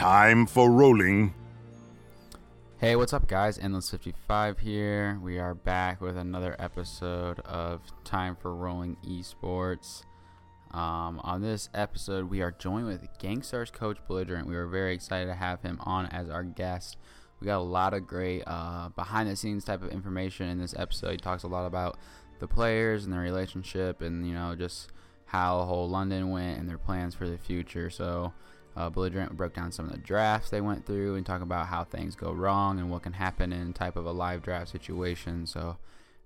Time for rolling. Hey, what's up, guys? Endless55 here. We are back with another episode of Time for Rolling Esports. Um, on this episode, we are joined with Gankstars coach Belligerent. We are very excited to have him on as our guest. We got a lot of great uh, behind the scenes type of information in this episode. He talks a lot about the players and their relationship and, you know, just how whole London went and their plans for the future. So, uh, Belligerent broke down some of the drafts they went through and talk about how things go wrong and what can happen in type of a live draft situation. So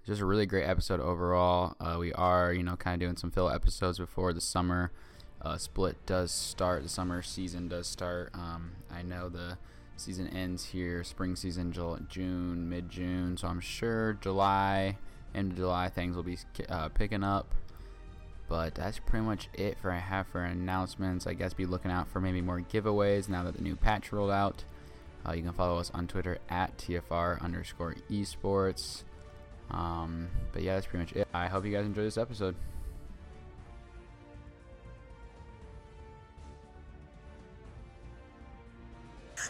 just a really great episode overall. Uh, we are, you know, kind of doing some fill episodes before the summer uh, split does start. The summer season does start. Um, I know the season ends here, spring season, June, mid June. So I'm sure July, end of July, things will be uh, picking up. But that's pretty much it for I have for announcements. I guess be looking out for maybe more giveaways now that the new patch rolled out. Uh, you can follow us on Twitter at TFR underscore esports. Um, but yeah, that's pretty much it. I hope you guys enjoy this episode.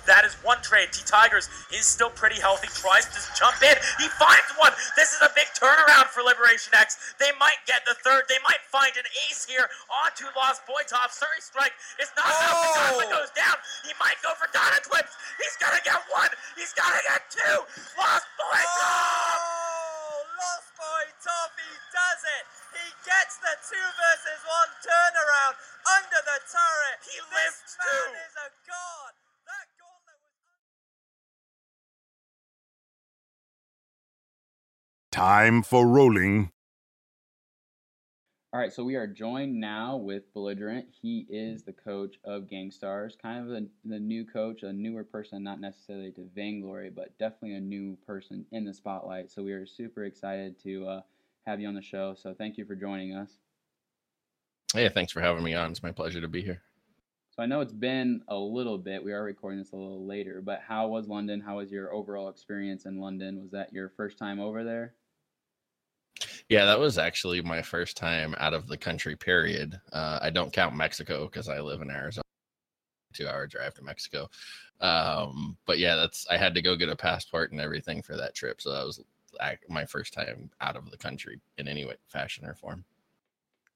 That is one trade. T Tigers is still pretty healthy. Tries to jump in. He finds one. This is a big turnaround for Liberation X. They might get the third. They might find an ace here onto Lost Boy Top. Surrey Strike is not oh. enough. Goes down. He might go for Donna Twips. He's going to get one. He's going to get two. Lost Boy Top. Oh, Lost Boy Top. He does it. He gets the two versus one turnaround under the turret. He lives this man is a god. Time for rolling. All right, so we are joined now with Belligerent. He is the coach of Gankstars, kind of the, the new coach, a newer person, not necessarily to vainglory, but definitely a new person in the spotlight. So we are super excited to uh, have you on the show. So thank you for joining us. Hey, thanks for having me on. It's my pleasure to be here. So I know it's been a little bit. We are recording this a little later, but how was London? How was your overall experience in London? Was that your first time over there? Yeah, that was actually my first time out of the country. Period. Uh, I don't count Mexico because I live in Arizona. Two hour drive to Mexico. Um, but yeah, that's I had to go get a passport and everything for that trip. So that was my first time out of the country in any way, fashion, or form.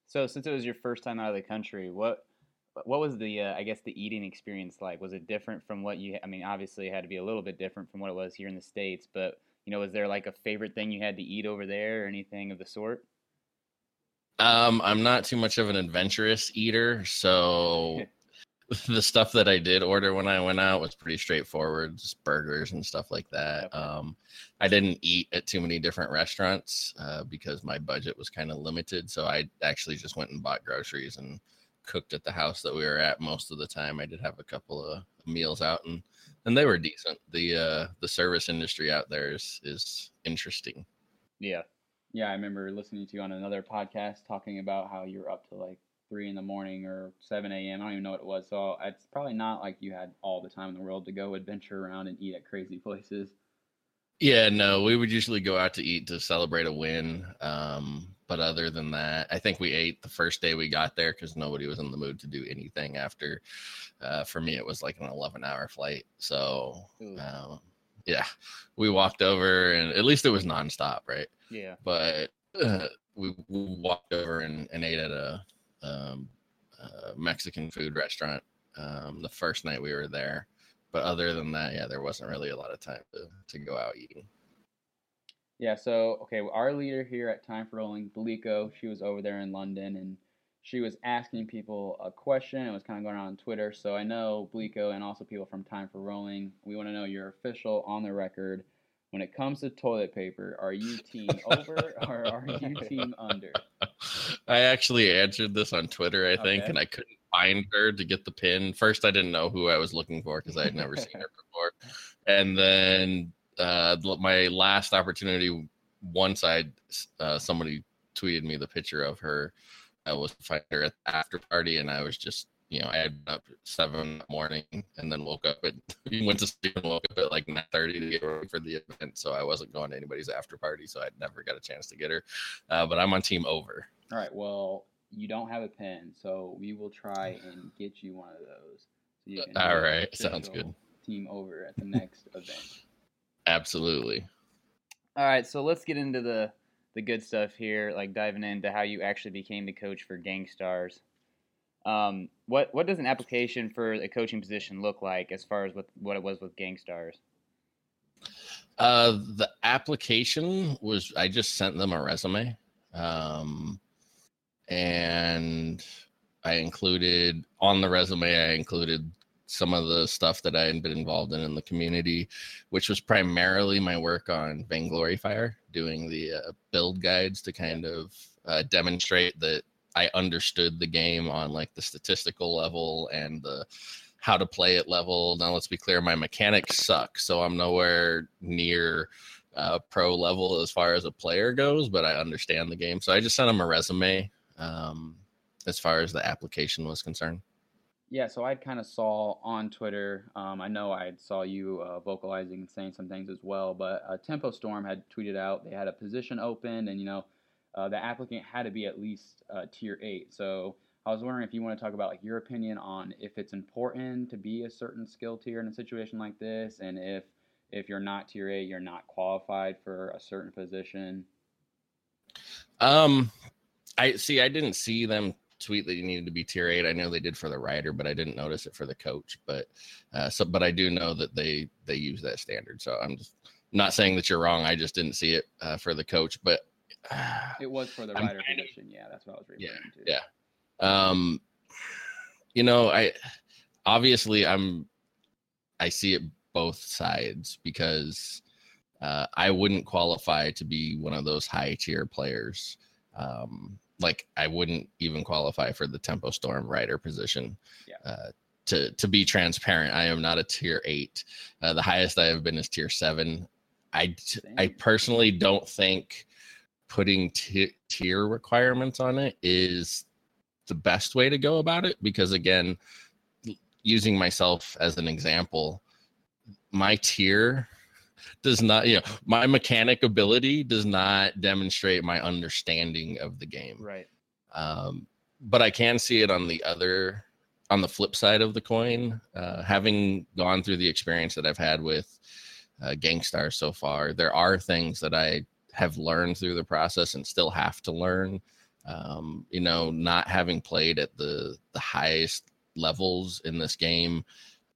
So since it was your first time out of the country, what what was the uh, I guess the eating experience like? Was it different from what you? I mean, obviously it had to be a little bit different from what it was here in the states, but you know, was there like a favorite thing you had to eat over there or anything of the sort? Um, I'm not too much of an adventurous eater, so the stuff that I did order when I went out was pretty straightforward, just burgers and stuff like that. Okay. Um, I didn't eat at too many different restaurants uh, because my budget was kind of limited. So I actually just went and bought groceries and cooked at the house that we were at most of the time. I did have a couple of meals out and and they were decent. The uh the service industry out there is is interesting. Yeah. Yeah, I remember listening to you on another podcast talking about how you were up to like three in the morning or seven AM. I don't even know what it was. So it's probably not like you had all the time in the world to go adventure around and eat at crazy places. Yeah, no, we would usually go out to eat to celebrate a win. Um, but other than that, I think we ate the first day we got there because nobody was in the mood to do anything after. Uh, for me, it was like an 11 hour flight. So, um, yeah, we walked over and at least it was nonstop, right? Yeah. But uh, we, we, walked over and, and ate at a, um, a Mexican food restaurant um, the first night we were there. But other than that, yeah, there wasn't really a lot of time to, to go out eating. Yeah, so okay, our leader here at Time for Rolling, Belico, she was over there in London and she was asking people a question. It was kind of going on on Twitter. So I know Belico and also people from Time for Rolling, we want to know your official on the record. When it comes to toilet paper, are you team over or are you team under? I actually answered this on Twitter, I think, okay. and I couldn't find her to get the pin. First, I didn't know who I was looking for because I had never seen her before. And then uh, my last opportunity, once I uh, somebody tweeted me the picture of her, I was find her at the after party, and I was just you know I had up seven in the morning and then woke up at went to sleep and woke up at like nine thirty to get ready for the event. So I wasn't going to anybody's after party, so I never got a chance to get her. Uh, but I'm on team over. All right. Well, you don't have a pen, so we will try and get you one of those. So you can All right, sounds good. Team over at the next event. Absolutely. All right, so let's get into the the good stuff here, like diving into how you actually became the coach for Gankstars. Um, what what does an application for a coaching position look like as far as what what it was with Gankstars? Uh, the application was I just sent them a resume, um, and I included on the resume I included some of the stuff that I had been involved in in the community, which was primarily my work on Vainglory Fire, doing the uh, build guides to kind of uh, demonstrate that I understood the game on like the statistical level and the how to play it level. Now, let's be clear, my mechanics suck, so I'm nowhere near uh, pro level as far as a player goes, but I understand the game. So I just sent him a resume um, as far as the application was concerned. Yeah, so I kind of saw on Twitter. Um, I know I saw you uh, vocalizing and saying some things as well, but uh, Tempo Storm had tweeted out they had a position open, and you know uh, the applicant had to be at least uh, tier eight. So I was wondering if you want to talk about like your opinion on if it's important to be a certain skill tier in a situation like this, and if if you're not tier eight, you're not qualified for a certain position. Um, I see. I didn't see them tweet that you needed to be tier eight. I know they did for the rider, but I didn't notice it for the coach. But uh, so, but I do know that they they use that standard. So I'm just not saying that you're wrong. I just didn't see it uh, for the coach. But uh, It was for the I'm rider of- position. Yeah, that's what I was referring Yeah, to. yeah. um, you know, I obviously I'm I see it both sides because uh, I wouldn't qualify to be one of those high tier players. Um, like I wouldn't even qualify for the Tempo Storm rider position. Yeah. Uh, to to be transparent, I am not a tier eight. Uh, the highest I have been is tier seven. I I personally don't think putting ti- tier requirements on it is the best way to go about it because again using myself as an example my tier does not you know my mechanic ability does not demonstrate my understanding of the game Right. um, but I can see it on the other, on the flip side of the coin. Uh, having gone through the experience that I've had with uh, Gankstar so far, there are things that I have learned through the process and still have to learn. Um, you know, not having played at the the highest levels in this game,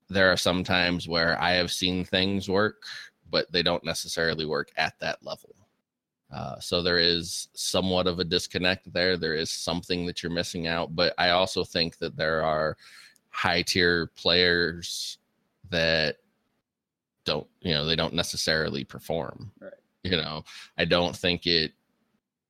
there are some times where I have seen things work, but they don't necessarily work at that level. Uh, so there is somewhat of a disconnect there. There is something that you're missing out, but I also think that there are high tier players that don't, you know, they don't necessarily perform. Right. You know, I don't think it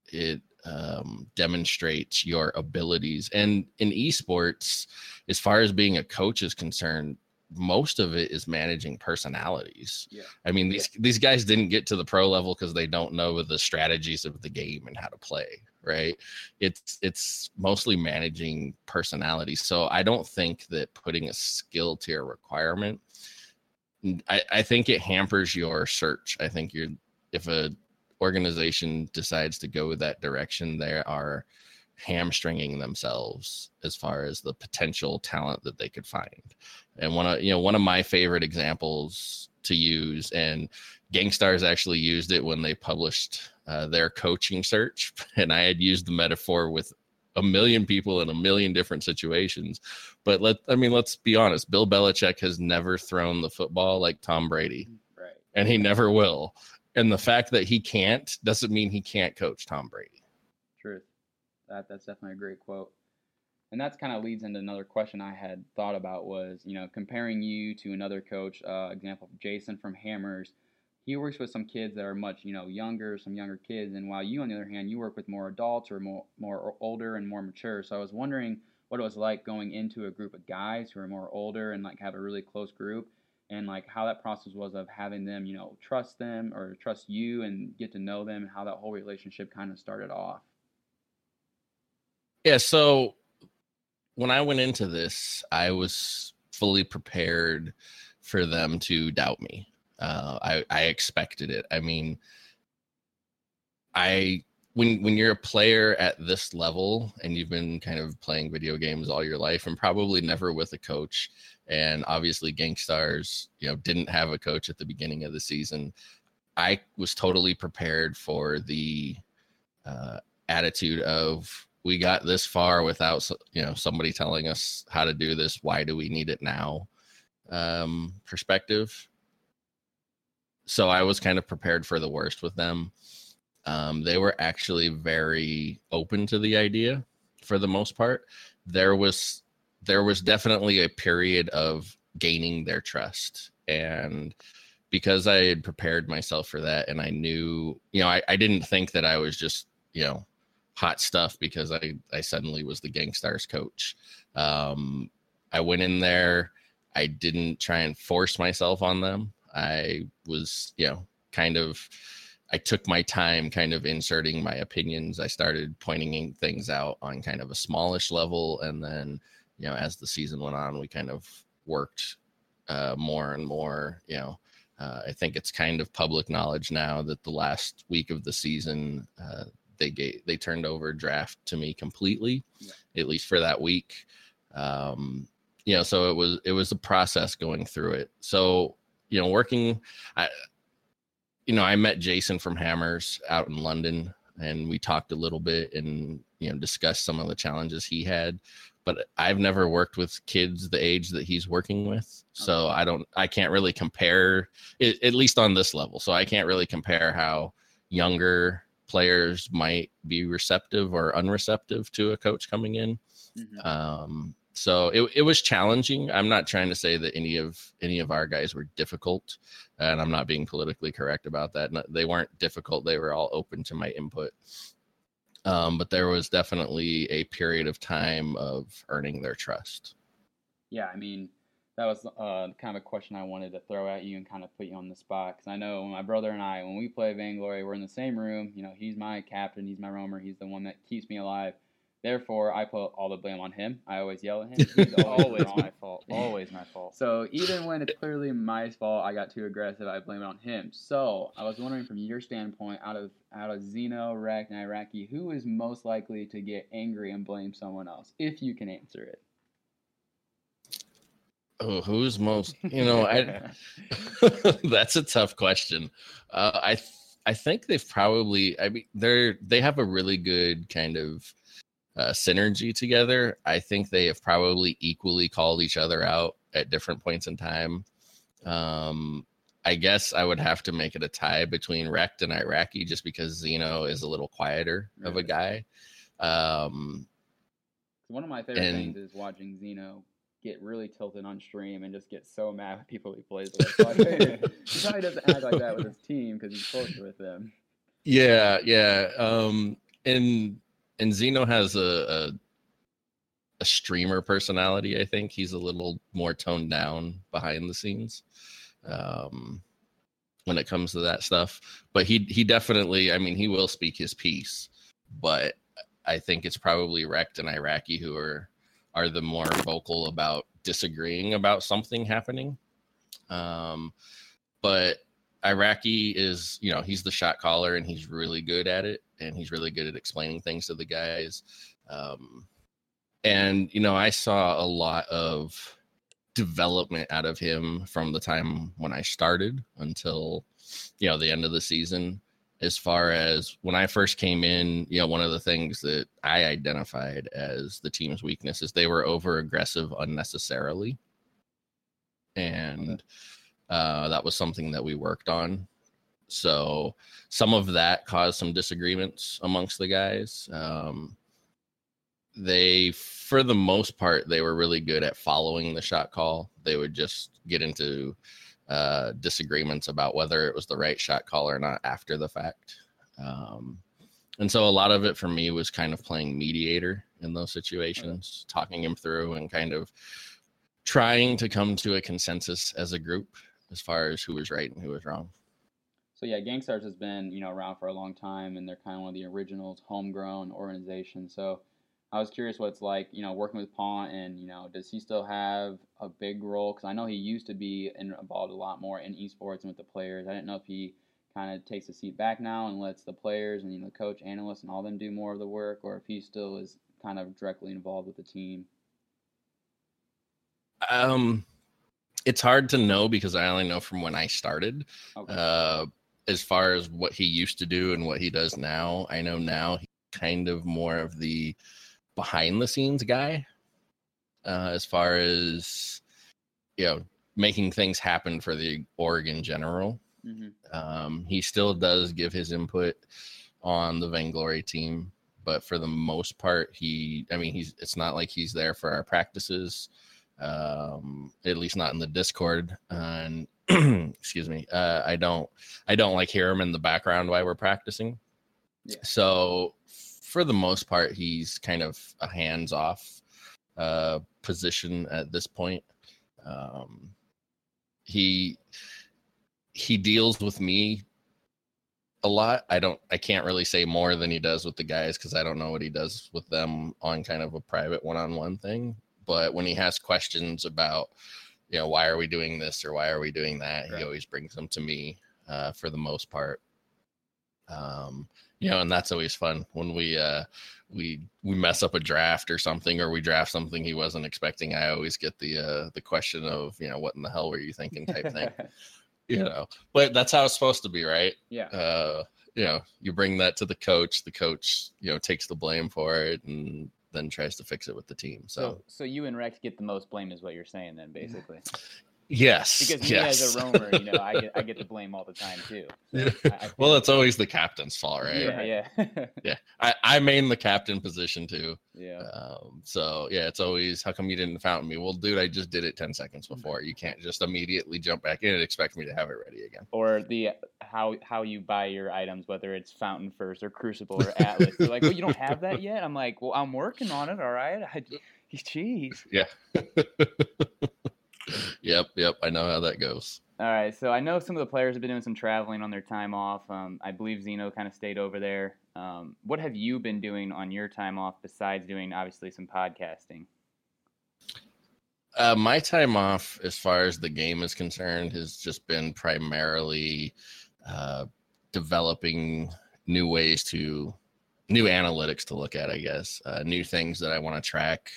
it um, demonstrates your abilities. And in esports, as far as being a coach is concerned, most of it is managing personalities. Yeah. I mean, these these guys didn't get to the pro level because they don't know the strategies of the game and how to play. Right? It's it's mostly managing personalities. So I don't think that putting a skill tier requirement. I, I think it hampers your search. I think you're if a organization decides to go that direction, there are hamstringing themselves as far as the potential talent that they could find. And one of you know one of my favorite examples to use, and Gankstars actually used it when they published uh, their coaching search, and I had used the metaphor with a million people in a million different situations. But let I mean let's be honest, Bill Belichick has never thrown the football like Tom Brady, Right. and he never will. And the fact that he can't doesn't mean he can't coach Tom Brady. That that's definitely a great quote. And that's kind of leads into another question I had thought about was, you know, comparing you to another coach, uh, example, Jason from Hammers. He works with some kids that are much, you know, younger, some younger kids, and while you, on the other hand, you work with more adults or more more older and more mature. So I was wondering what it was like going into a group of guys who are more older and like have a really close group, and like how that process was of having them, you know, trust them or trust you and get to know them, and how that whole relationship kind of started off. Yeah, so when I went into this, I was fully prepared for them to doubt me. Uh, I, I expected it. I mean, I when when you're a player at this level and you've been kind of playing video games all your life and probably never with a coach and obviously Gankstars, you know, didn't have a coach at the beginning of the season. I was totally prepared for the uh, attitude of we got this far without you know somebody telling us how to do this. Why do we need it now? Um, perspective. So I was kind of prepared for the worst with them. Um, they were actually very open to the idea for the most part. There was there was definitely a period of gaining their trust and because I had prepared myself for that and I knew, you know, I, I didn't think that I was just, you know, hot stuff because I, I suddenly was the Gankstars coach. Um, I went in there. I didn't try and force myself on them. I was, you know, kind of, I took my time kind of inserting my opinions. I started pointing things out on kind of a smallish level. And then, you know, as the season went on, we kind of worked uh, more and more, you know, uh, I think it's kind of public knowledge now that the last week of the season, uh, they gave they turned over draft to me completely, yeah. at least for that week. Um, you know, so it was it was a process going through it. So you know, working, I, you know, I met Jason from Hammers out in London, and we talked a little bit and you know discussed some of the challenges he had but I've never worked with kids the age that he's working with. So okay. I don't, I can't really compare it, at least on this level. So I can't really compare how younger players might be receptive or unreceptive to a coach coming in. Mm-hmm. Um, so it, it was challenging. I'm not trying to say that any of any of our guys were difficult, and I'm not being politically correct about that. they weren't difficult. They were all open to my input. Um, but there was definitely a period of time of earning their trust. Yeah, I mean, that was uh, kind of a question I wanted to throw at you and kind of put you on the spot because I know my brother and I, when we play Vainglory, we're in the same room. You know, he's my captain, he's my roamer, he's the one that keeps me alive. Therefore, I put all the blame on him. I always yell at him. He's always my fault. Always my fault. So even when it's clearly my fault, I got too aggressive. I blame it on him. So I was wondering, from your standpoint, out of out of Zeno, Rekt, and Iraqi, who is most likely to get angry and blame someone else, if you can answer it? Oh, who's most? You know, I. that's a tough question. Uh, I I think they've probably. I mean, they're they have a really good kind of uh, synergy together. I think they have probably equally called each other out at different points in time. Um, I guess I would have to make it a tie between Rekt and Iraqi just because Zeno is a little quieter right. of a guy. Um, One of my favorite and, things is watching Zeno get really tilted on stream and just get so mad with people he plays with. he probably doesn't act like that with his team because he's closer with them. Yeah, yeah. Um, and and Zeno has a, a a streamer personality. I think he's a little more toned down behind the scenes um, when it comes to that stuff. But he he definitely, I mean, he will speak his piece. But I think it's probably Rekt and Iraqi who are are the more vocal about disagreeing about something happening. Um, but Iraqi is, you know, he's the shot caller and he's really good at it and he's really good at explaining things to the guys. Um, and, you know, I saw a lot of development out of him from the time when I started until, you know, the end of the season. As far as when I first came in, you know, one of the things that I identified as the team's weakness is they were over aggressive unnecessarily. And, uh, that was something that we worked on. So some of that caused some disagreements amongst the guys. Um, they, for the most part, they were really good at following the shot call. They would just get into uh, disagreements about whether it was the right shot call or not after the fact. Um, and so a lot of it for me was kind of playing mediator in those situations, talking him through and kind of trying to come to a consensus as a group as far as who was right and who was wrong. So yeah, Gankstars has been you know around for a long time, and they're kind of one of the originals, homegrown organization. So I was curious what it's like, you know, working with Paul, and you know, does he still have a big role? Because I know he used to be involved a lot more in esports and with the players. I didn't know if he kind of takes a seat back now and lets the players and you know the coach, analysts, and all them do more of the work, or if he still is kind of directly involved with the team. Um, it's hard to know because I only know from when I started. Okay. Uh, as far as what he used to do and what he does now, I know now he's kind of more of the behind the scenes guy. Uh, as far as you know, making things happen for the Oregon General. hmm Um, he still does give his input on the Vainglory team, but for the most part, he, I mean, he's, it's not like he's there for our practices, um, at least not in the Discord. And excuse me, uh, I don't, I don't like hear him in the background while we're practicing. Yeah. So for the most part, he's kind of a hands off uh, position at this point. Um, he he deals with me a lot. I don't I can't really say more than he does with the guys because I don't know what he does with them on kind of a private one-on-one thing. But when he has questions about, you know, why are we doing this or why are we doing that, Right. he always brings them to me uh, for the most part. Um, you know, and that's always fun when we uh we we mess up a draft or something or we draft something he wasn't expecting. I always get the uh the question of, you know, what in the hell were you thinking type thing. you know. But that's how it's supposed to be, right? yeah. uh you know you bring that to the coach the coach you know takes the blame for it and then tries to fix it with the team so, So, so you and Rekt get the most blame, is what you're saying, then, basically. yes Because me yes. as a roamer, you know, I get I get the blame all the time too. So I- I well it's always the captain's fault right yeah, yeah, yeah i i main the captain position too yeah. um so yeah it's always how come you didn't fountain me well dude i just did it 10 seconds Mm-hmm. before you can't just immediately jump back in and expect me to have it ready again Or the how how you buy your items, whether it's Fountain First or Crucible or Atlas. They're like, well, you don't have that yet. I'm like, well, I'm working on it. All right. I, jeez. yeah yep yep i know how that goes All right, so I know some of the players have been doing some traveling on their time off. Um, I believe Zeno kind of stayed over there. Um, what have you been doing on your time off besides doing obviously some podcasting? Uh, my time off, as far as the game is concerned, has just been primarily uh, developing new ways to, new analytics to look at, I guess, uh, new things that I want to track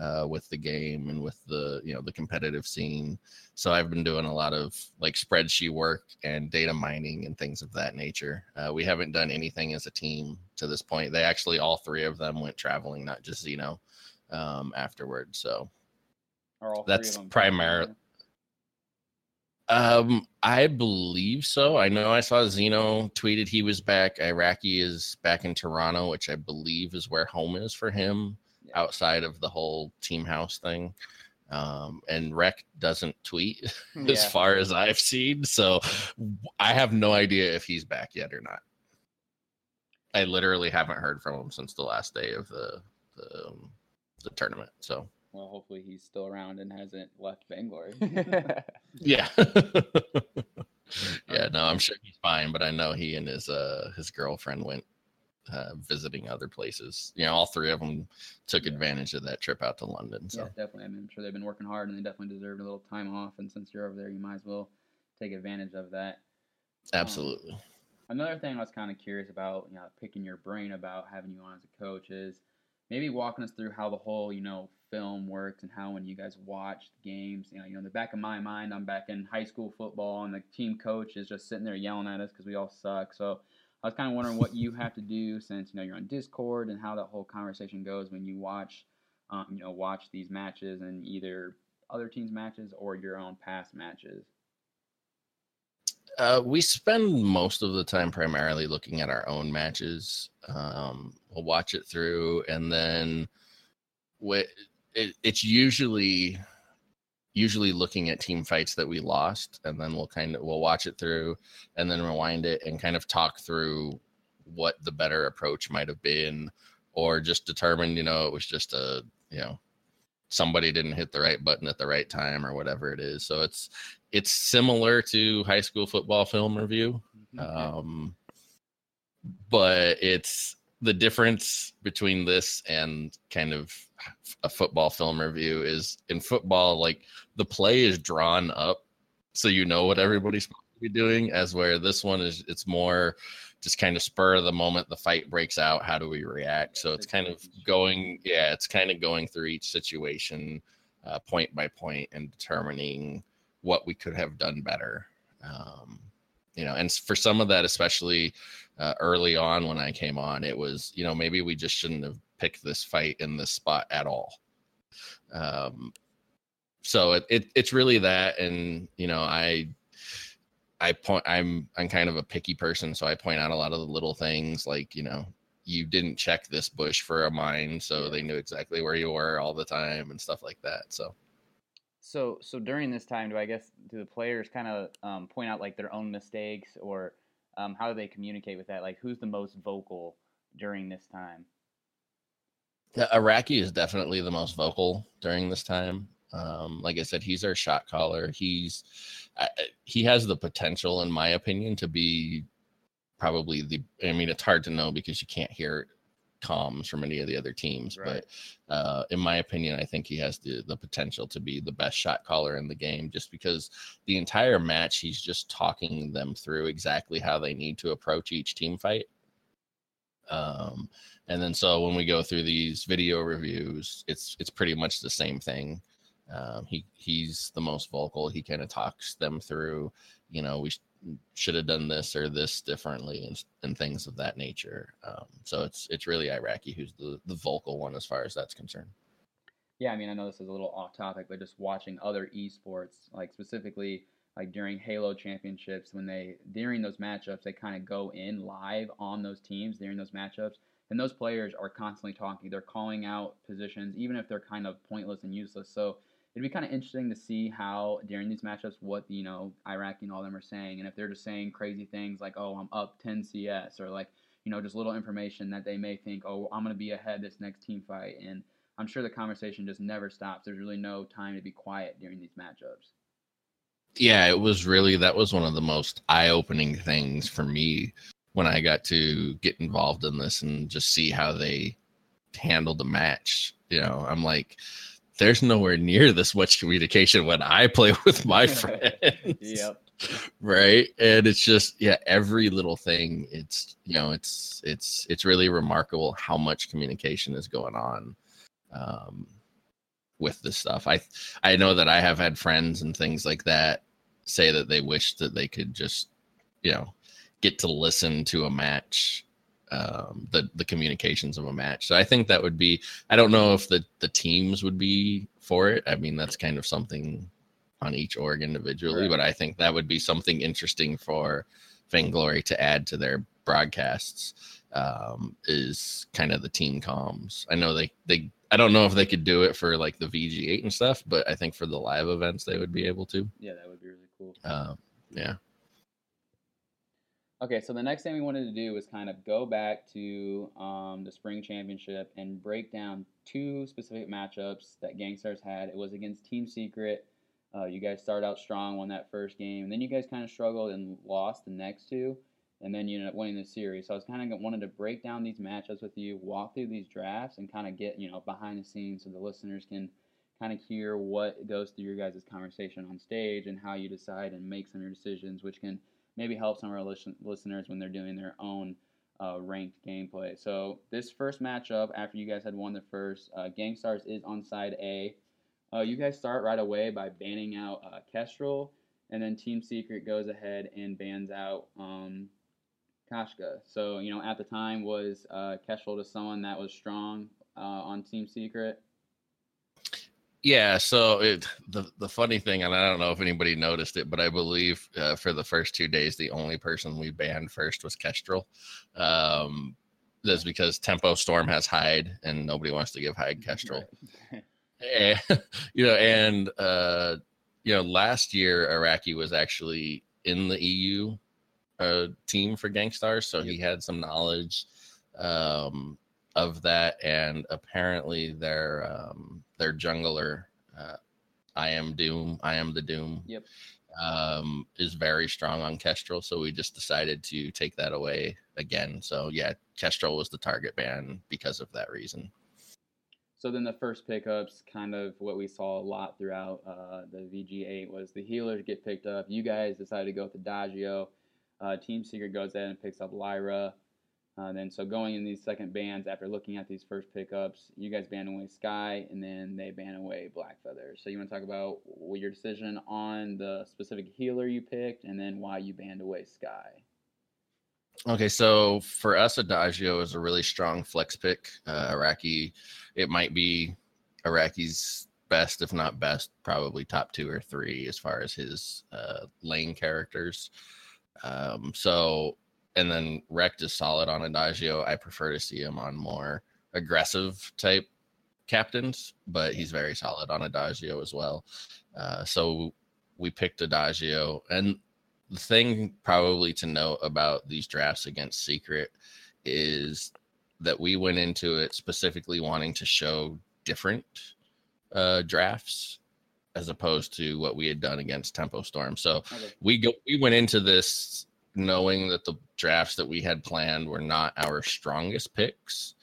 uh, with the game and with the, you know, the competitive scene. So I've been doing a lot of like spreadsheet work and data mining and things of that nature. Uh, we haven't done anything as a team to this point. They actually, all three of them went traveling, not just Zeno, um, afterward. So. All That's of them primar- Um, I believe so. I know I saw Zeno tweeted he was back. Iraqi is back in Toronto, which I believe is where home is for him. Outside of the whole team house thing. Um, and Rekt doesn't tweet as far as I've seen. So I have no idea if he's back yet or not. I literally haven't heard from him since the last day of the the, um, the tournament. So Well, hopefully he's still around and hasn't left Vainglory. Yeah. yeah, no, I'm sure he's fine, but I know he and his uh his girlfriend went uh visiting other places. You know, all three of them took Yeah. advantage of that trip out to London. yeah, So definitely. I mean, I'm sure they've been working hard and they definitely deserve a little time off. And since you're over there, you might as well take advantage of that. absolutely. Another thing I was kind of curious about, you know, picking your brain about having you on as a coach is maybe walking us through how the whole, you know, film works and how when you guys watch the games, you know, you know, in the back of my mind, I'm back in high school football and the team coach is just sitting there yelling at us because we all suck. So I was kind of wondering what you have to do since you know you're on Discord and how that whole conversation goes when you watch, um, you know, watch these matches and either other teams' matches or your own past matches. Uh we spend most of the time primarily looking at our own matches. Um we'll watch it through and then wh- it, it's usually usually looking at team fights that we lost and then we'll kind of we'll watch it through and then rewind it and kind of talk through what the better approach might have been or just determine you know it was just a you know somebody didn't hit the right button at the right time or whatever it is. So it's it's similar to high school football film review um, but it's the difference between this and kind of a football film review is in football like the play is drawn up so you know what everybody's supposed to be doing, as where this one is it's more just kind of spur of the moment the fight breaks out how do we react? So it's kind of going yeah it's kind of going through each situation uh, point by point and determining what we could have done better. Um, you know and for some of that especially uh, early on when i came on it was you know maybe we just shouldn't have picked this fight in this spot at all um, so it, it it's really that and you know i I point I'm I'm kind of a picky person, so I point out a lot of the little things like, you know, you didn't check this bush for a mine, so they knew exactly where you were all the time and stuff like that. So so so during this time, do I guess do the players kind of um, point out like their own mistakes or um, how do they communicate with that? Like who's the most vocal during this time? The Iraqi is definitely the most vocal during this time. Um, like I said, he's our shot caller. He's I, he has the potential, in my opinion, to be probably the. I mean, it's hard to know because you can't hear comms from any of the other teams, right. but uh, in my opinion, I think he has the the potential to be the best shot caller in the game, just because the entire match he's just talking them through exactly how they need to approach each team fight. Um, and then so when we go through these video reviews, it's it's pretty much the same thing. Um, he he's the most vocal. He kind of talks them through, you know, we sh- should have done this or this differently and, and things of that nature. Um, so it's it's really Iraqi who's the the vocal one as far as that's concerned. Yeah, I mean, I know this is a little off topic, but just watching other esports, like specifically like during Halo championships, when they during those matchups, they kind of go in live on those teams during those matchups, and those players are constantly talking. They're calling out positions, even if they're kind of pointless and useless. So it'd be kind of interesting to see how during these matchups what you know Iraqi and all them are saying, and if they're just saying crazy things like, "Oh, I'm up 10 CS," or like you know just little information that they may think, "Oh, I'm gonna be ahead this next team fight," and I'm sure the conversation just never stops. There's really no time to be quiet during these matchups. Yeah, it was really that was one of the most eye-opening things for me when I got to get involved in this and just see how they handled the match. You know, I'm like, there's nowhere near this much communication when I play with my friends. yep. Right. And it's just, yeah, every little thing. It's, you know, it's, it's, it's really remarkable how much communication is going on um, with this stuff. I, I know that I have had friends and things like that say that they wish that they could just, you know, get to listen to a match um, the the communications of a match. So I think that would be. I don't know if the the teams would be for it. I mean, that's kind of something on each org individually, right. but I think that would be something interesting for Vainglory to add to their broadcasts. Um, is kind of the team comms. I know they they. I don't know if they could do it for like the VG8 and stuff, but I think for the live events they would be able to. Yeah, that would be really cool. Uh, yeah. Okay, so the next thing we wanted to do was kind of go back to um, the spring championship and break down two specific matchups that Gankstars had. It was against Team Secret. Uh, you guys started out strong, won that first game, and then you guys kind of struggled and lost the next two, and then you ended up winning the series. So I was kind of wanted to break down these matchups with you, walk through these drafts, and kind of get you know behind the scenes so the listeners can kind of hear what goes through your guys' conversation on stage and how you decide and make some of your decisions, which can maybe help some of our listen- listeners when they're doing their own uh, ranked gameplay. So this first matchup, after you guys had won the first, uh, Gankstars is on side A. Uh, you guys start right away by banning out uh, Kestrel, and then Team Secret goes ahead and bans out um, Koshka. So you know at the time was uh, Kestrel to someone that was strong uh, on Team Secret. Yeah, so it, the the funny thing, and I don't know if anybody noticed it, but I believe uh, for the first two days, the only person we banned first was Kestrel. Um, that's because Tempo Storm has Hyde, and nobody wants to give Hyde Kestrel. and, you know, and uh, you know, last year Iraqi was actually in the EU uh, team for Gankstars, so yep. he had some knowledge. Um, of that, and apparently their um, their jungler, uh, I am Doom, I am the Doom. Yep. Um, is very strong on Kestrel, so we just decided to take that away again. So yeah, Kestrel was the target ban because of that reason. So then the first pickups, kind of what we saw a lot throughout uh, the VG8 was the healers get picked up. You guys decided to go with the Adagio. Uh, Team Secret goes ahead and picks up Lyra. Uh, then so going in these second bans after looking at these first pickups, you guys ban away Skye and then they ban away Blackfeather. So you want to talk about your decision on the specific healer you picked and then why you banned away Skye. Okay, so for us, Adagio is a really strong flex pick. Uh, Iraqi, it might be Iraqi's best, if not best, probably top two or three as far as his uh, lane characters. Um, so and then Rekt is solid on Adagio. I prefer to see him on more aggressive type captains, but he's very solid on Adagio as well. Uh, so we picked Adagio. And the thing probably to note about these drafts against Secret is that we went into it specifically wanting to show different uh, drafts as opposed to what we had done against Tempo Storm. So okay. we go we went into this knowing that the drafts that we had planned were not our strongest picks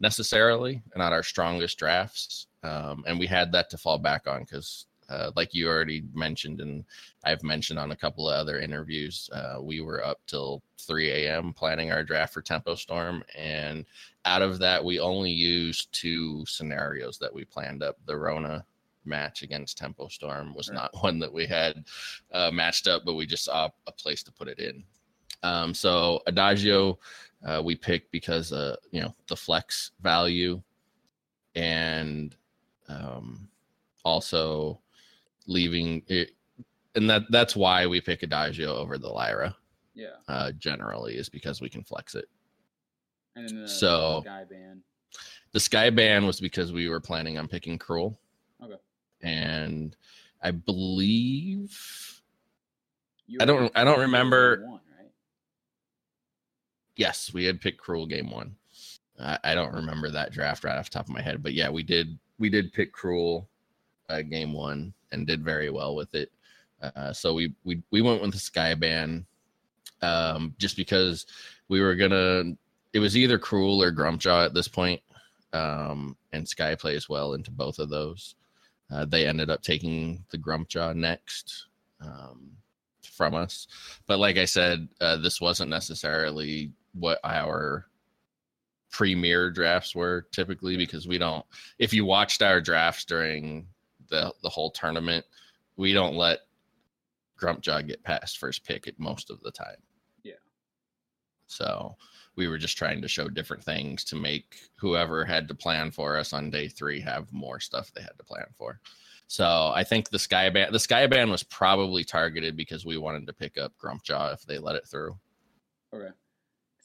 necessarily, not our strongest drafts. Um, and we had that to fall back on because, uh, like you already mentioned, and I've mentioned on a couple of other interviews, uh, we were up till 3 a.m. planning our draft for Tempo Storm. And out of that, we only used two scenarios that we planned up the Rona match against Tempo Storm was right. not one that we had uh, matched up, but we just saw a place to put it in. Um, so Adagio, uh, we picked because uh, you know the flex value, and um, also leaving it, and that that's why we pick Adagio over the Lyra. Yeah. Uh, generally is because we can flex it. And the, so the Skye ban. The Skye ban was because we were planning on picking Krul. And I believe I don't I don't remember. One, Yes, we had picked Krul game one. I, I, don't remember that draft right off the top of my head, but yeah, we did we did pick Krul uh, game one and did very well with it. Uh, so we we we went with the Skyban um, just because we were gonna. It was either Krul or Grumpjaw at this point, um, and Skye plays well into both of those. Uh, they ended up taking the Grumpjaw next um, from us, but like I said, uh, this wasn't necessarily what our premier drafts were typically because we don't if you watched our drafts during the the whole tournament we don't let Grumpjaw get past first pick at most of the time. Yeah. So we were just trying to show different things to make whoever had to plan for us on day three have more stuff they had to plan for so i think the Skye ban the Skye ban was probably targeted because we wanted to pick up Grumpjaw if they let it through okay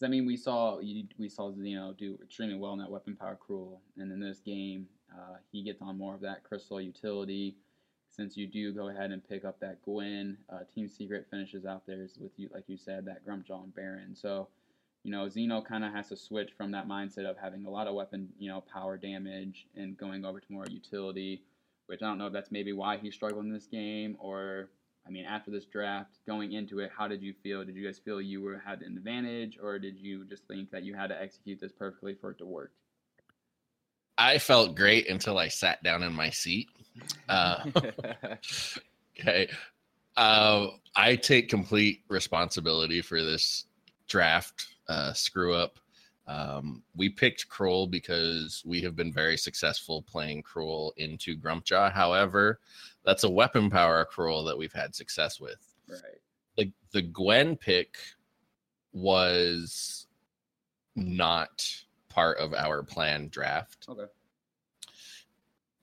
because I mean, we saw we saw Zeno do extremely well in that weapon power Krul, and in this game, uh, he gets on more of that crystal utility. Since you do go ahead and pick up that Gwen, uh, Team Secret finishes out theirs with you, like you said, that Grumpjaw and Baron. So, you know, Zeno kind of has to switch from that mindset of having a lot of weapon, you know, power damage and going over to more utility. Which I don't know if that's maybe why he struggled in this game, or I mean, after this draft, going into it, how did you feel? Did you guys feel you were had an advantage, or did you just think that you had to execute this perfectly for it to work? I felt great until I sat down in my seat. Uh, okay, uh, I take complete responsibility for this draft uh, screw up. Um, we picked Krul because we have been very successful playing Krul into Grumpjaw. However, that's a weapon power Krul that we've had success with. Right. The the Gwen pick was not part of our planned draft. Okay.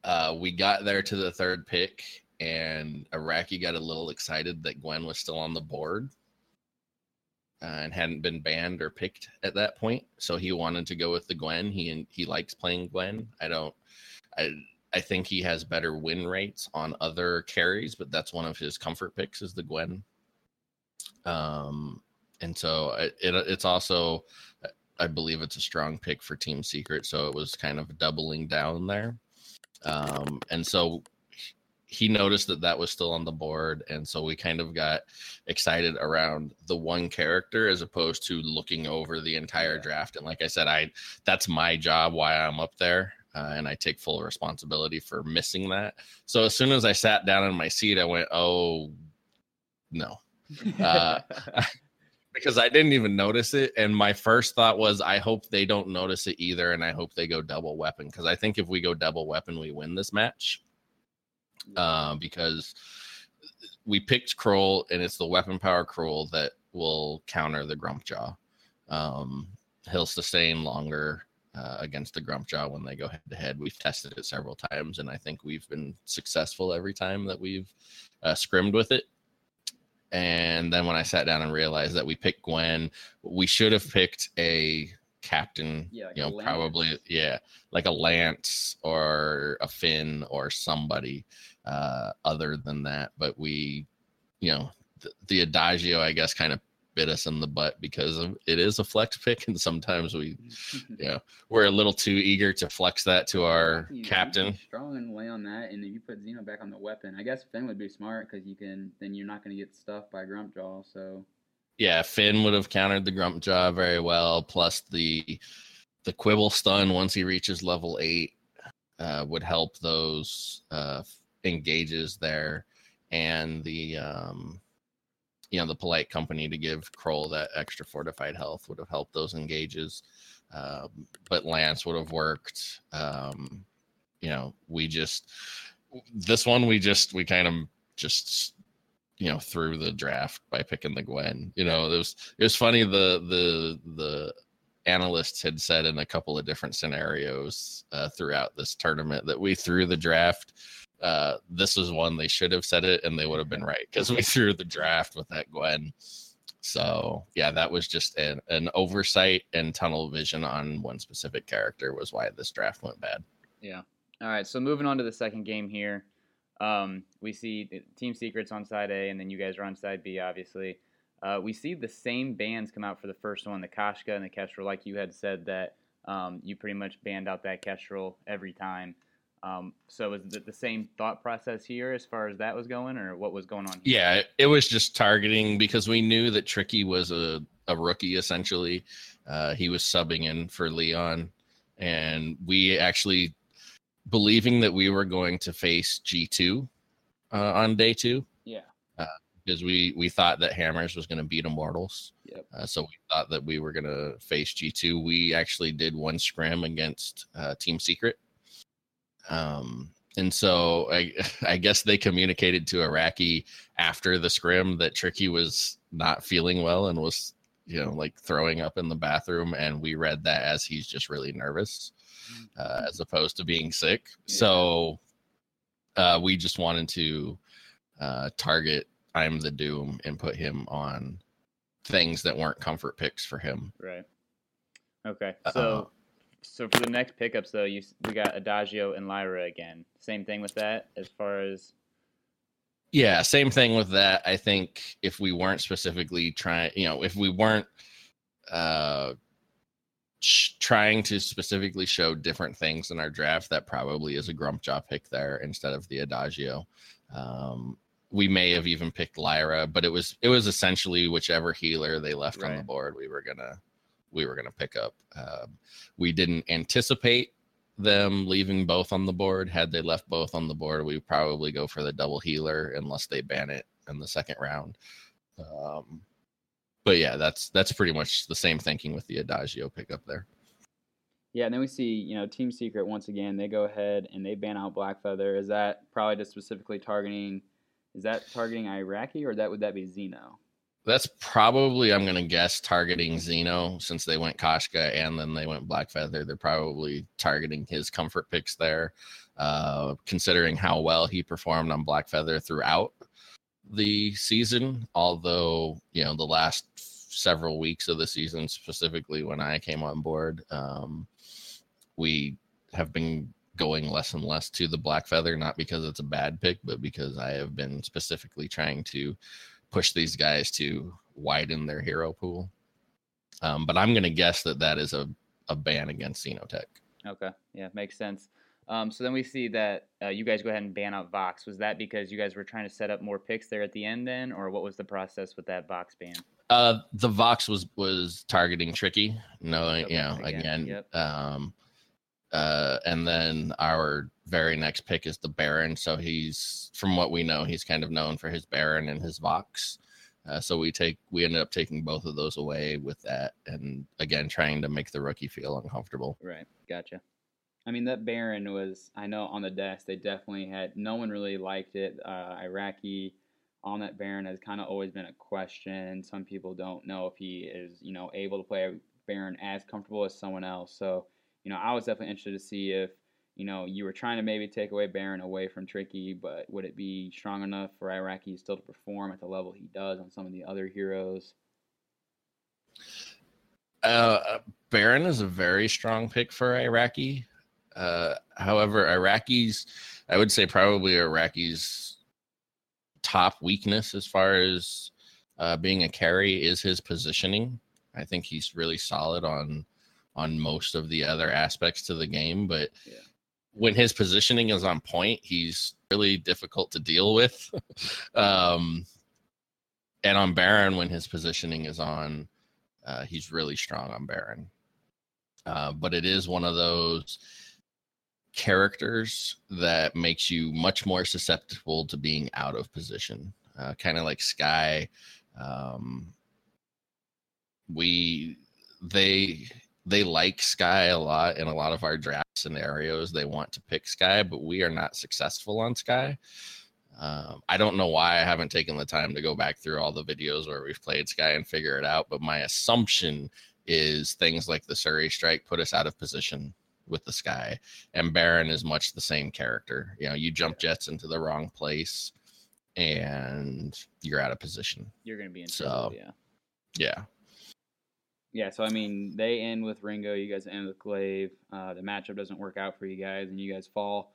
Uh, we got there to the third pick, and Iraqi got a little excited that Gwen was still on the board uh, and hadn't been banned or picked at that point. So he wanted to go with the Gwen. He he likes playing Gwen. I don't. I I think he has better win rates on other carries, but that's one of his comfort picks is the Gwen. Um, and so it, it it's also I believe it's a strong pick for Team Secret, so it was kind of doubling down there. Um, and so he noticed that that was still on the board and so we kind of got excited around the one character as opposed to looking over the entire draft and like i said i that's my job why i'm up there uh, and I take full responsibility for missing that. So as soon as I sat down in my seat, I went, "Oh no," uh, because I didn't even notice it. And my first thought was, I hope they don't notice it either, and I hope they go double weapon because I think if we go double weapon, we win this match. Uh, because we picked Krul, and it's the weapon power Krul that will counter the Grumpjaw. Um, he'll sustain longer uh, against the Grumpjaw when they go head to head. We've tested it several times, and I think we've been successful every time that we've uh, scrimmed with it. And then when I sat down and realized that we picked Gwen, we should have picked a captain, Yeah, like you know, probably, yeah, like a Lance or a Phinn or somebody uh, other than that. But we, you know, the, the Adagio, I guess, kind of bit us in the butt because of, it is a flex pick, and sometimes we, yeah, we're a little too eager to flex that to our You- you captain. strong and lay on that, and if you put Zeno back on the weapon, I guess Phinn would be smart because you can. Then you're not going to get stuffed by Grumpjaw. So Yeah, Phinn would have countered the Grump Jaw very well. Plus the the Quibble stun once he reaches level eight uh, would help those uh, engages there, and the um, you know the polite company to give Krul that extra fortified health would have helped those engages. Um, but Lance would have worked. Um, you know, we just this one we just we kind of just you know through the draft by picking the Gwen. You know, it was it was funny the the the analysts had said in a couple of different scenarios uh, throughout this tournament that we threw the draft. Uh, this was one they should have said it, and they would have been right because we threw the draft with that Gwen. So yeah, that was just an, an oversight and tunnel vision on one specific character was why this draft went bad. yeah. All right. So moving on to the second game here, um, we see Team Secrets on side A, and then you guys are on side B, obviously. Uh, we see the same bands come out for the first one, the Koshka and the Kestrel, like you had said that um, you pretty much banned out that Kestrel every time. Um, so is it the same thought process here as far as that was going, or what was going on? Here? Yeah, it, was just targeting because we knew that Tricky was a, a rookie essentially. Uh, he was subbing in for Leon, and we actually believing that we were going to face G2 uh, on day two Yeah. because we we thought that Hammers was going to beat Immortals. Yep. Uh, so we thought that we were going to face G2. We actually did one scrim against uh, Team Secret. Um, and so I, I guess they communicated to Iraqi after the scrim that Tricky was not feeling well and was, you know, like throwing up in the bathroom. And we read that as he's just really nervous, uh, as opposed to being sick. Yeah. So uh, we just wanted to uh, target I'm the Doom and put him on things that weren't comfort picks for him. Right. Okay. Uh, So, so for the next pickups though, you we got Adagio and Lyra again. Same thing with that as far as Yeah, same thing with that. I think if we weren't specifically trying, you know, if we weren't uh trying to specifically show different things in our draft, that probably is a grump jaw pick there instead of the Adagio. Um we may have even picked Lyra, but it was it was essentially whichever healer they left on the board, we were gonna we were gonna pick up. Um, we didn't anticipate them leaving both on the board. Had they left both on the board, we probably go for the double healer unless they ban it in the second round. Um, but yeah, that's that's pretty much the same thinking with the Adagio pickup there. yeah. And then we see you know Team Secret once again. They go ahead and they ban out Blackfeather. Is that probably just specifically targeting? Is that targeting Iraqi or that would that be Zeno? That's probably I'm gonna guess targeting Zeno since they went Koshka and then they went Blackfeather. They're probably targeting his comfort picks there, uh, considering how well he performed on Blackfeather throughout the season. Although you know the last several weeks of the season, specifically when I came on board, um, we have been going less and less to the Blackfeather, not because it's a bad pick, but because I have been specifically trying to push these guys to widen their hero pool. Um, but I'm going to guess that that is a, a ban against Xenotech. Okay. Yeah, makes sense. Um, so then we see that uh, you guys go ahead and ban out Vox. Was that because you guys were trying to set up more picks there at the end then, or what was the process with that Vox ban? Uh, the Vox was was targeting Tricky. No, Okay, you know, again, again, yep. um, Uh, and then our very next pick is the Baron. So he's, from what we know, he's kind of known for his Baron and his Vox. Uh, so we take we ended up taking both of those away with that, and again trying to make the rookie feel uncomfortable. Right, gotcha. I mean that Baron was I know on the desk they definitely had no one really liked it. Uh, Iraqi on that Baron has kind of always been a question. Some people don't know if he is you know able to play Baron as comfortable as someone else. So you know I was definitely interested to see if you know, you were trying to maybe take away Baron away from Tricky, but would it be strong enough for Iraqi still to perform at the level he does on some of the other heroes? Uh, Baron is a very strong pick for Iraqi. Uh, however, Iraqi's, I would say probably Iraqi's top weakness as far as uh, being a carry is his positioning. I think he's really solid on on most of the other aspects to the game, but yeah when his positioning is on point, he's really difficult to deal with. um, and on Baron, when his positioning is on, uh, he's really strong on Baron. Uh, but it is one of those characters that makes you much more susceptible to being out of position, uh, kind of like Skye. Um, we they they like Skye a lot in a lot of our draft scenarios. They want to pick Skye, but we are not successful on Skye. Um, I don't know why I haven't taken the time to go back through all the videos where we've played Skye and figure it out. But my assumption is things like the Suri Strike put us out of position with the Skye. and Baron is much the same character. You know, you jump jets into the wrong place, and you're out of position. You're going to be in trouble. So, yeah. Yeah. Yeah, so I mean, they end with Ringo. You guys end with Glaive. Uh, the matchup doesn't work out for you guys, and you guys fall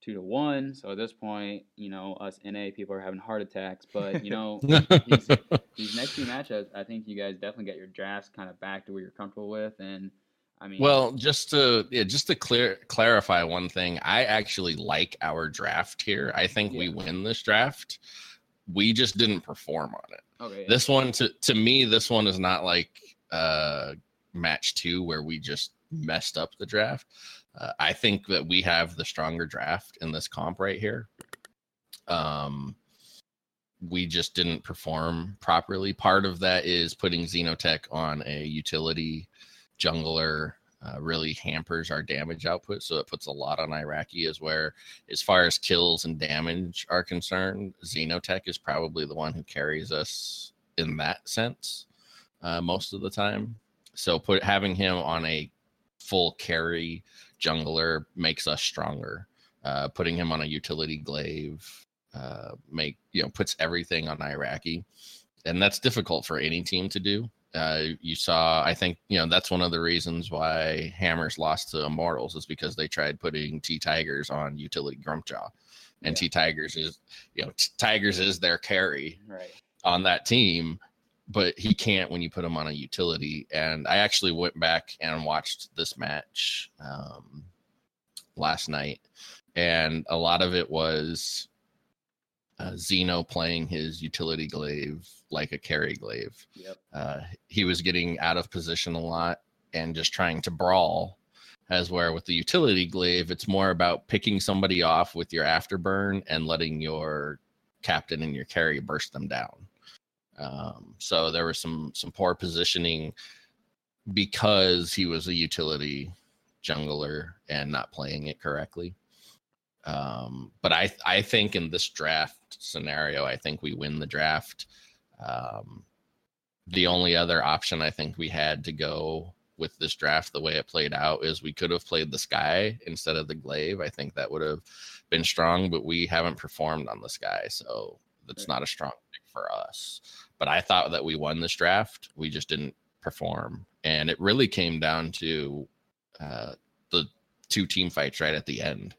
two to one. So at this point, you know, us NA people are having heart attacks. But you know, these, these, next two matchups, I think you guys definitely get your drafts kind of back to where you're comfortable with. And I mean, well, just to yeah, just to clear clarify one thing, I actually like our draft here. I think yeah. we win this draft. We just didn't perform on it. Okay. Yeah. This one to to me, this one is not like uh, match two where we just messed up the draft. Uh, I think that we have the stronger draft in this comp right here. Um, we just didn't perform properly. Part of that is putting Xenotech on a utility jungler uh, really hampers our damage output. So it puts a lot on Iraqi, as where, as far as kills and damage are concerned, Xenotech is probably the one who carries us in that sense uh, most of the time. So put having him on a full carry jungler makes us stronger. Uh, putting him on a utility glaive uh, make you know puts everything on Iraqi, and that's difficult for any team to do. Uh, you saw, I think, you know, that's one of the reasons why Hammers lost to Immortals is because they tried putting T Tigers on utility Grumpjaw, and yeah. T Tigers is, you know, T- Tigers is their carry right. on that team, but he can't when you put him on a utility. And I actually went back and watched this match um, last night, and a lot of it was uh, Zeno playing his utility glaive like a carry glaive. Yep. Uh, he was getting out of position a lot and just trying to brawl. As where with the utility glaive, it's more about picking somebody off with your afterburn and letting your captain and your carry burst them down. Um, so there was some some poor positioning because he was a utility jungler and not playing it correctly. Um, but I I think in this draft scenario, I think we win the draft. Um, the only other option I think we had to go with this draft the way it played out is we could have played the Skye instead of the glaive. I think that would have been strong, but we haven't performed on the Skye. so that's not a strong pick for us. But I thought that we won this draft. We just didn't perform. And it really came down to uh, the two team fights right at the end.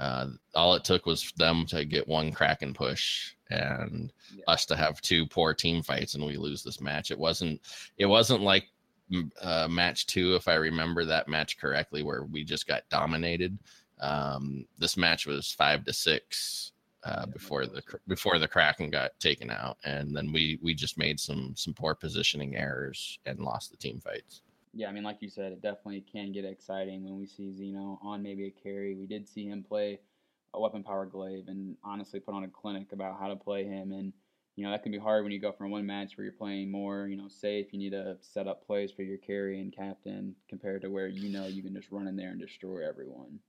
Uh, all it took was them to get one crack and push and yeah. us to have two poor team fights and we lose this match. It wasn't it wasn't like uh, match two, if I remember that match correctly, where we just got dominated. Um, this match was five to six uh, before the before the Kraken got taken out, and then we we just made some some poor positioning errors and lost the team fights. Yeah, I mean, like you said, it definitely can get exciting when we see Zeno on maybe a carry. We did see him play a weapon power glaive and honestly put on a clinic about how to play him. And, you know, that can be hard when you go from one match where you're playing more, you know, safe. You need to set up plays for your carry and captain compared to where you know you can just run in there and destroy everyone.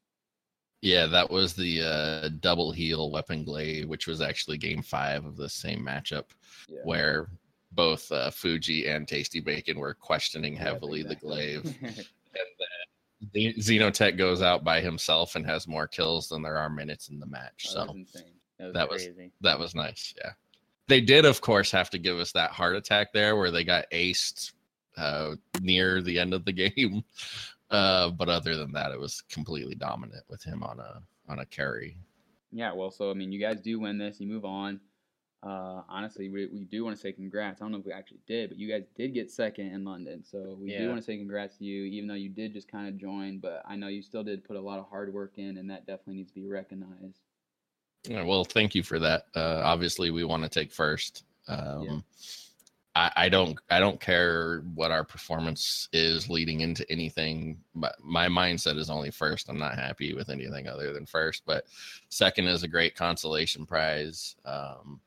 Yeah, that was the uh, double heel weapon glaive, which was actually game five of the same matchup, Yeah. where both uh, Fuji and Tasty Bacon were questioning heavily exactly. the glaive. and then Xenotech goes out by himself and has more kills than there are minutes in the match. That So. That was That was- crazy. that was nice. Yeah. They did, of course, have to give us that heart attack there where they got aced uh, near the end of the game. Uh, but other than that, it was completely dominant with him on a on a carry. Yeah, well, so I mean, you guys do win this. You move on. Uh, honestly, we, we do want to say congrats. I don't know if we actually did, but you guys did get second in London. So we do want to say congrats to you, even though you did just kind of join. But I know you still did put a lot of hard work in, and that definitely needs to be recognized. Yeah, well, thank you for that. Uh, obviously, we want to take first. Um, I, I don't I don't care what our performance is leading into anything. But my mindset is only first. I'm not happy with anything other than first. But second is a great consolation prize. Um,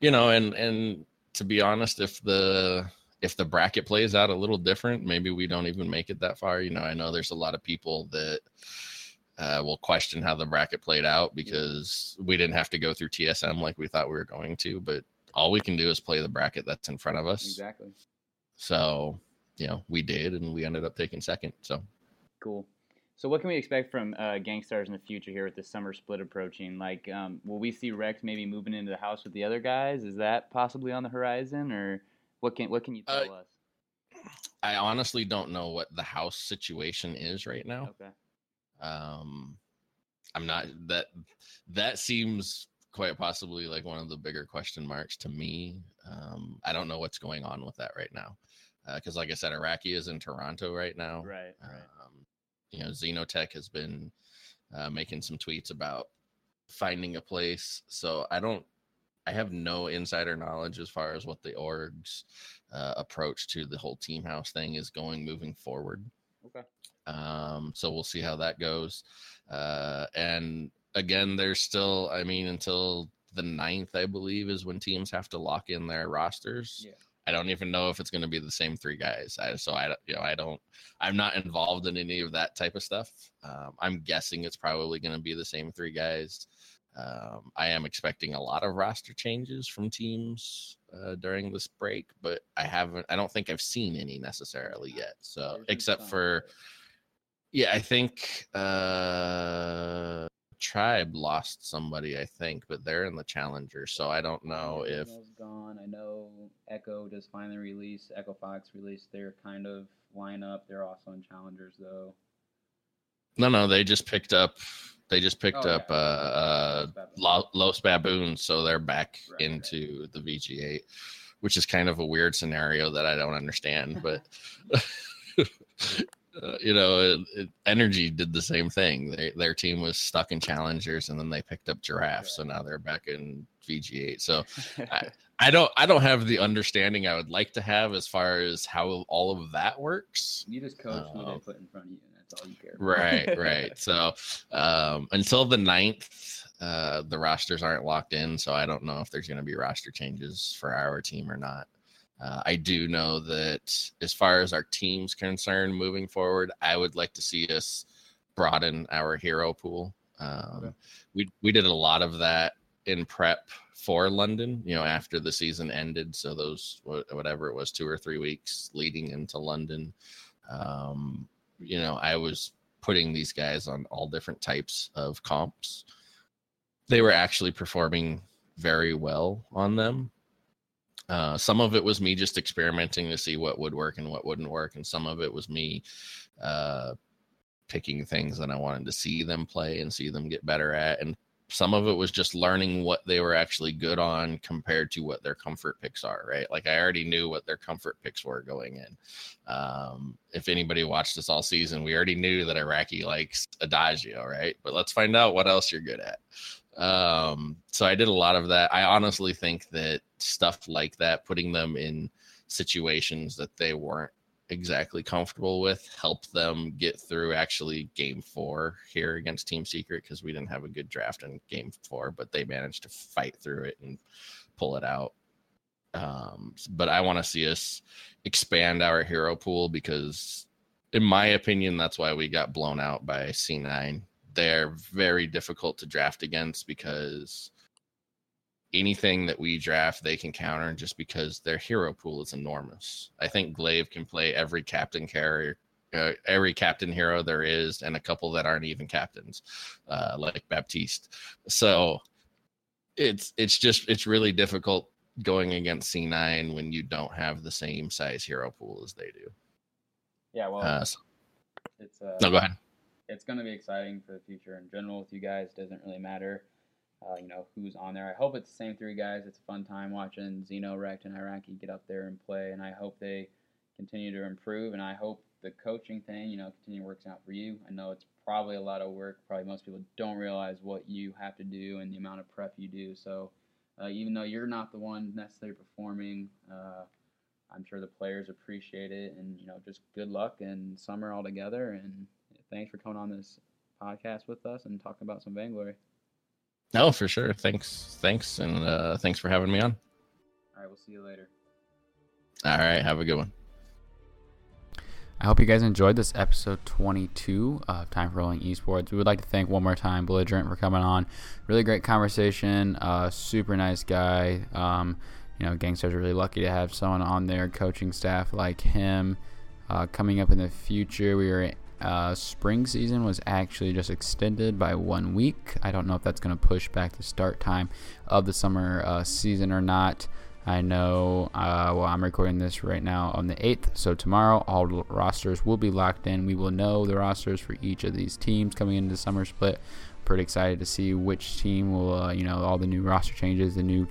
you know, and and to be honest, if the if the bracket plays out a little different, maybe we don't even make it that far. You know, I know there's a lot of people that uh, will question how the bracket played out because we didn't have to go through TSM like we thought we were going to, but all we can do is play the bracket that's in front of us. Exactly. So, you know, we did and we ended up taking second. So, Cool. So what can we expect from uh, Gankstars in the future here with the summer split approaching? Like, um, will we see Rekt maybe moving into the house with the other guys? Is that possibly on the horizon, or what can what can you Uh, tell us? I honestly don't know what the house situation is right now. Okay. Um, I'm not that that seems quite possibly like one of the bigger question marks to me. Um, I don't know what's going on with that right now. Because, like I said, Iraqi is in Toronto right now. Right. Right. You know, Xenotech has been uh, making some tweets about finding a place. So I don't, I have no insider knowledge as far as what the org's uh, approach to the whole team house thing is going moving forward. Okay. Um, so we'll see how that goes. Uh, and again, there's still, I mean, until the ninth, I believe, is when teams have to lock in their rosters. Yeah. I don't even know if it's going to be the same three guys. I, so I, don't- you know, I don't, I'm not involved in any of that type of stuff. Um, I'm guessing it's probably going to be the same three guys. Um, I am expecting a lot of roster changes from teams uh, during this break, but I haven't. I don't think I've seen any necessarily yet. So except for, yeah, I think uh, Tribe lost somebody. I think, but they're in the Challenger, so I don't know Yeah, if. Gone. I know Echo just finally released. Echo Fox released their kind of lineup. They're also in challengers though. No, no, they just picked up. They just picked Oh, up yeah. uh, uh. Los Baboons, so they're back Right, right. into the VG8, which is kind of a weird scenario that I don't understand. But uh, you know, it, it, Energy did the same thing. They, their team was stuck in Challengers, and then they picked up Giraffe, so now they're back in VG8. So I- I don't, I don't have the understanding I would like to have as far as how all of that works. You just coach who Oh. they put in front of you, and that's all you care. about. Right, right. So um, until the ninth, uh, the rosters aren't locked in. So I don't know if there's going to be roster changes for our team or not. Uh, I do know that as far as our team's concerned moving forward, I would like to see us broaden our hero pool. Um, Okay. We we did a lot of that in prep for London. You know, after the season ended, so those whatever it was, two or three weeks leading into London. Um, you know, I was putting these guys on all different types of comps. They were actually performing very well on them. Uh, some of it was me just experimenting to see what would work and what wouldn't work, and some of it was me uh, picking things that I wanted to see them play and see them get better at, and some of it was just learning what they were actually good on compared to what their comfort picks are. Right, like I already knew what their comfort picks were going in. Um, if anybody watched us all season, we already knew that Iraqi likes Adagio, right? But let's find out what else you're good at. Um, so I did a lot of that. I honestly think that stuff like that, putting them in situations that they weren't exactly comfortable with help them get through actually game four here against Team Secret because we didn't have a good draft in game four, but they managed to fight through it and pull it out. Um, but I want to see us expand our hero pool because, in my opinion, that's why we got blown out by C9. They're very difficult to draft against because anything that we draft, they can counter just because their hero pool is enormous. I think Glaive can play every captain carrier, uh, every captain hero there is, and a couple that aren't even captains, uh, like Baptiste. So it's it's just it's really difficult going against C9 when you don't have the same size hero pool as they do. Yeah, well, Uh, so- it's uh, no, go ahead. It's going to be exciting for the future in general with you guys. Doesn't really matter, uh, you know, who's on there. I hope it's the same three guys. It's a fun time watching Zeno, Rekt, and Iraqi get up there and play, and I hope they continue to improve. And I hope the coaching thing, you know, continue works out for you. I know it's probably a lot of work. Probably most people don't realize what you have to do and the amount of prep you do. So uh, even though you're not the one necessarily performing, uh, I'm sure the players appreciate it, and you know, just good luck and summer all together. And thanks for coming on this podcast with us and talking about some Vainglory. No, for sure. Thanks, thanks, and uh, thanks for having me on. All right, we'll see you later. All right, have a good one. I hope you guys enjoyed this episode 22 of Time for Rolling Esports. We would like to thank one more time Belligerent for coming on. Really great conversation. Uh, super nice guy. Um, you know, Gankstars are really lucky to have someone on their coaching staff like him. Uh, coming up in the future, we are uh, spring season was actually just extended by one week. I don't know if that's going to push back the start time of the summer uh, season or not. I know, uh, well, I'm recording this right now on the 8th, so tomorrow all rosters will be locked in. We will know the rosters for each of these teams coming into the summer split. Pretty excited to see which team will, uh, you know, all the new roster changes, the new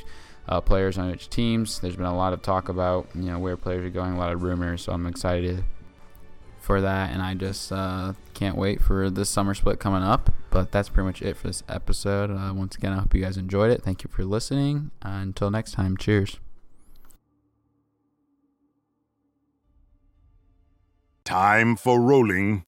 uh, players on each teams. There's been a lot of talk about, you know, where players are going, a lot of rumors, so I'm excited for that, and I just uh, can't wait for this summer split coming up. But that's pretty much it for this episode. Uh, once again, I hope you guys enjoyed it. Thank you for listening. until next time, cheers. Time for rolling.